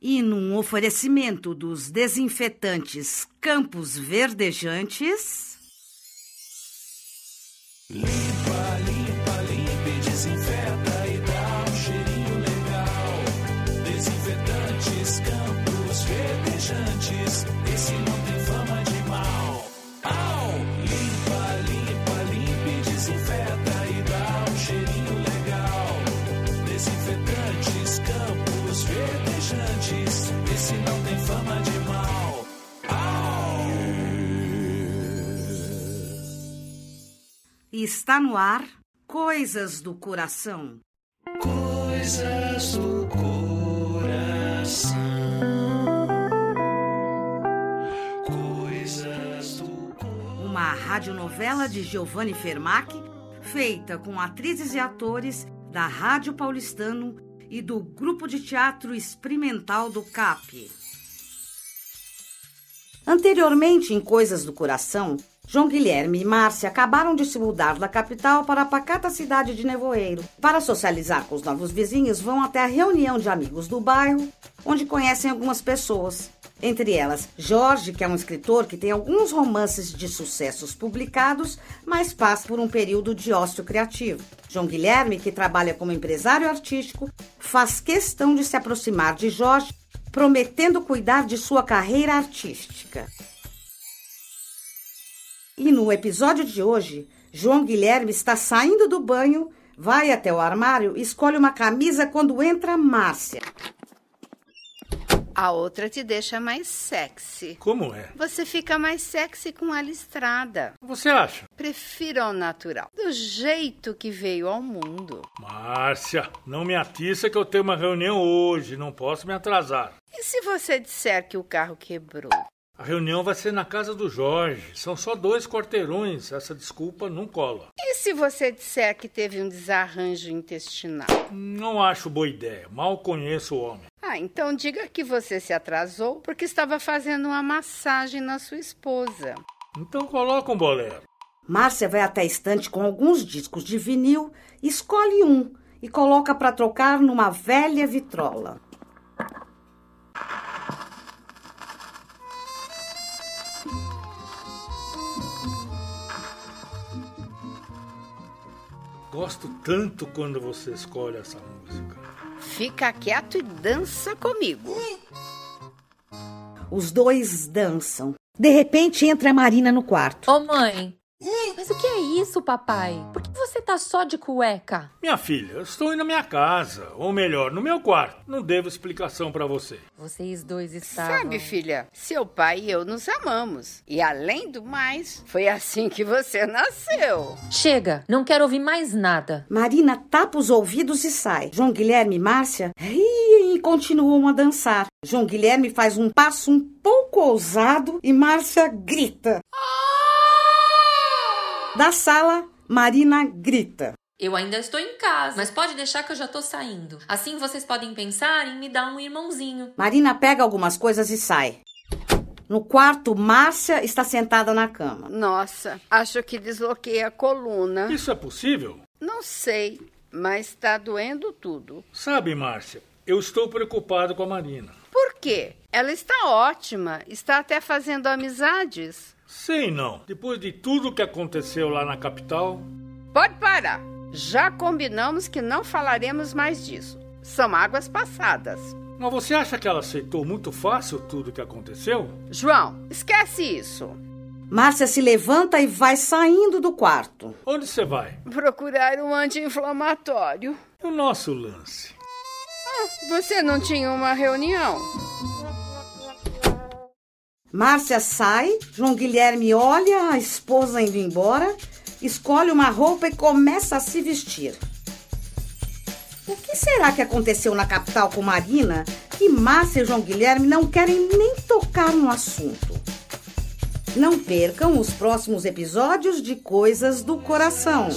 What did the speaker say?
E num oferecimento dos desinfetantes Campos Verdejantes. Limpa, está no ar Coisas do Coração. Coisas do coração. Coisas do coração. Uma radionovela de Giovanni Fermac, feita com atrizes e atores da Rádio Paulistano e do Grupo de Teatro Experimental do CAP. Anteriormente, em Coisas do Coração, João Guilherme e Márcia acabaram de se mudar da capital para a pacata cidade de Nevoeiro. Para socializar com os novos vizinhos, vão até a reunião de amigos do bairro, onde conhecem algumas pessoas. Entre elas, Jorge, que é um escritor que tem alguns romances de sucessos publicados, mas passa por um período de ócio criativo. João Guilherme, que trabalha como empresário artístico, faz questão de se aproximar de Jorge, prometendo cuidar de sua carreira artística. E no episódio de hoje, João Guilherme está saindo do banho, vai até o armário escolhe uma camisa quando entra Márcia. A outra te deixa mais sexy. Como é? Você fica mais sexy com a listrada. Você acha? Prefiro ao natural. Do jeito que veio ao mundo. Márcia, não me atiça que eu tenho uma reunião hoje, não posso me atrasar. E se você disser que o carro quebrou? A reunião vai ser na casa do Jorge. São só dois quarteirões, essa desculpa não cola. E se você disser que teve um desarranjo intestinal? Não acho boa ideia, mal conheço o homem. Ah, então diga que você se atrasou porque estava fazendo uma massagem na sua esposa. Então coloca um bolero. Márcia vai até a estante com alguns discos de vinil, escolhe um e coloca para trocar numa velha vitrola. Gosto tanto quando você escolhe essa música. Fica quieto e dança comigo. Os dois dançam. De repente entra a Marina no quarto. Ô mãe, mas o que é isso, papai? Por que você tá só de cueca? Minha filha, eu estou indo na minha casa, ou melhor, no meu quarto. Não devo explicação pra você. Vocês dois estavam. Sabe, filha, seu pai e eu nos amamos. E além do mais, foi assim que você nasceu. Chega, não quero ouvir mais nada. Marina tapa os ouvidos e sai. João Guilherme e Márcia riem e continuam a dançar. João Guilherme faz um passo um pouco ousado e Márcia grita. Da sala, Marina grita. Eu ainda estou em casa, mas pode deixar que eu já tô saindo. Assim vocês podem pensar em me dar um irmãozinho. Marina pega algumas coisas e sai. No quarto, Márcia está sentada na cama. Nossa, acho que desloquei a coluna. Isso é possível? Não sei, mas tá doendo tudo. Sabe, Márcia, eu estou preocupado com a Marina. Por quê? Ela está ótima, está até fazendo amizades. Sei não. Depois de tudo que aconteceu lá na capital, Pode parar. Já combinamos que não falaremos mais disso. São águas passadas. mas você acha que ela aceitou muito fácil tudo que aconteceu? João, esquece isso. Márcia se levanta e vai saindo do quarto. Onde você vai? Procurar um anti-inflamatório. O nosso lance. Você não tinha uma reunião? Márcia sai, João Guilherme olha a esposa indo embora, escolhe uma roupa e começa a se vestir. O que será que aconteceu na capital com Marina que Márcia e João Guilherme não querem nem tocar no assunto? Não percam os próximos episódios de Coisas do Coração.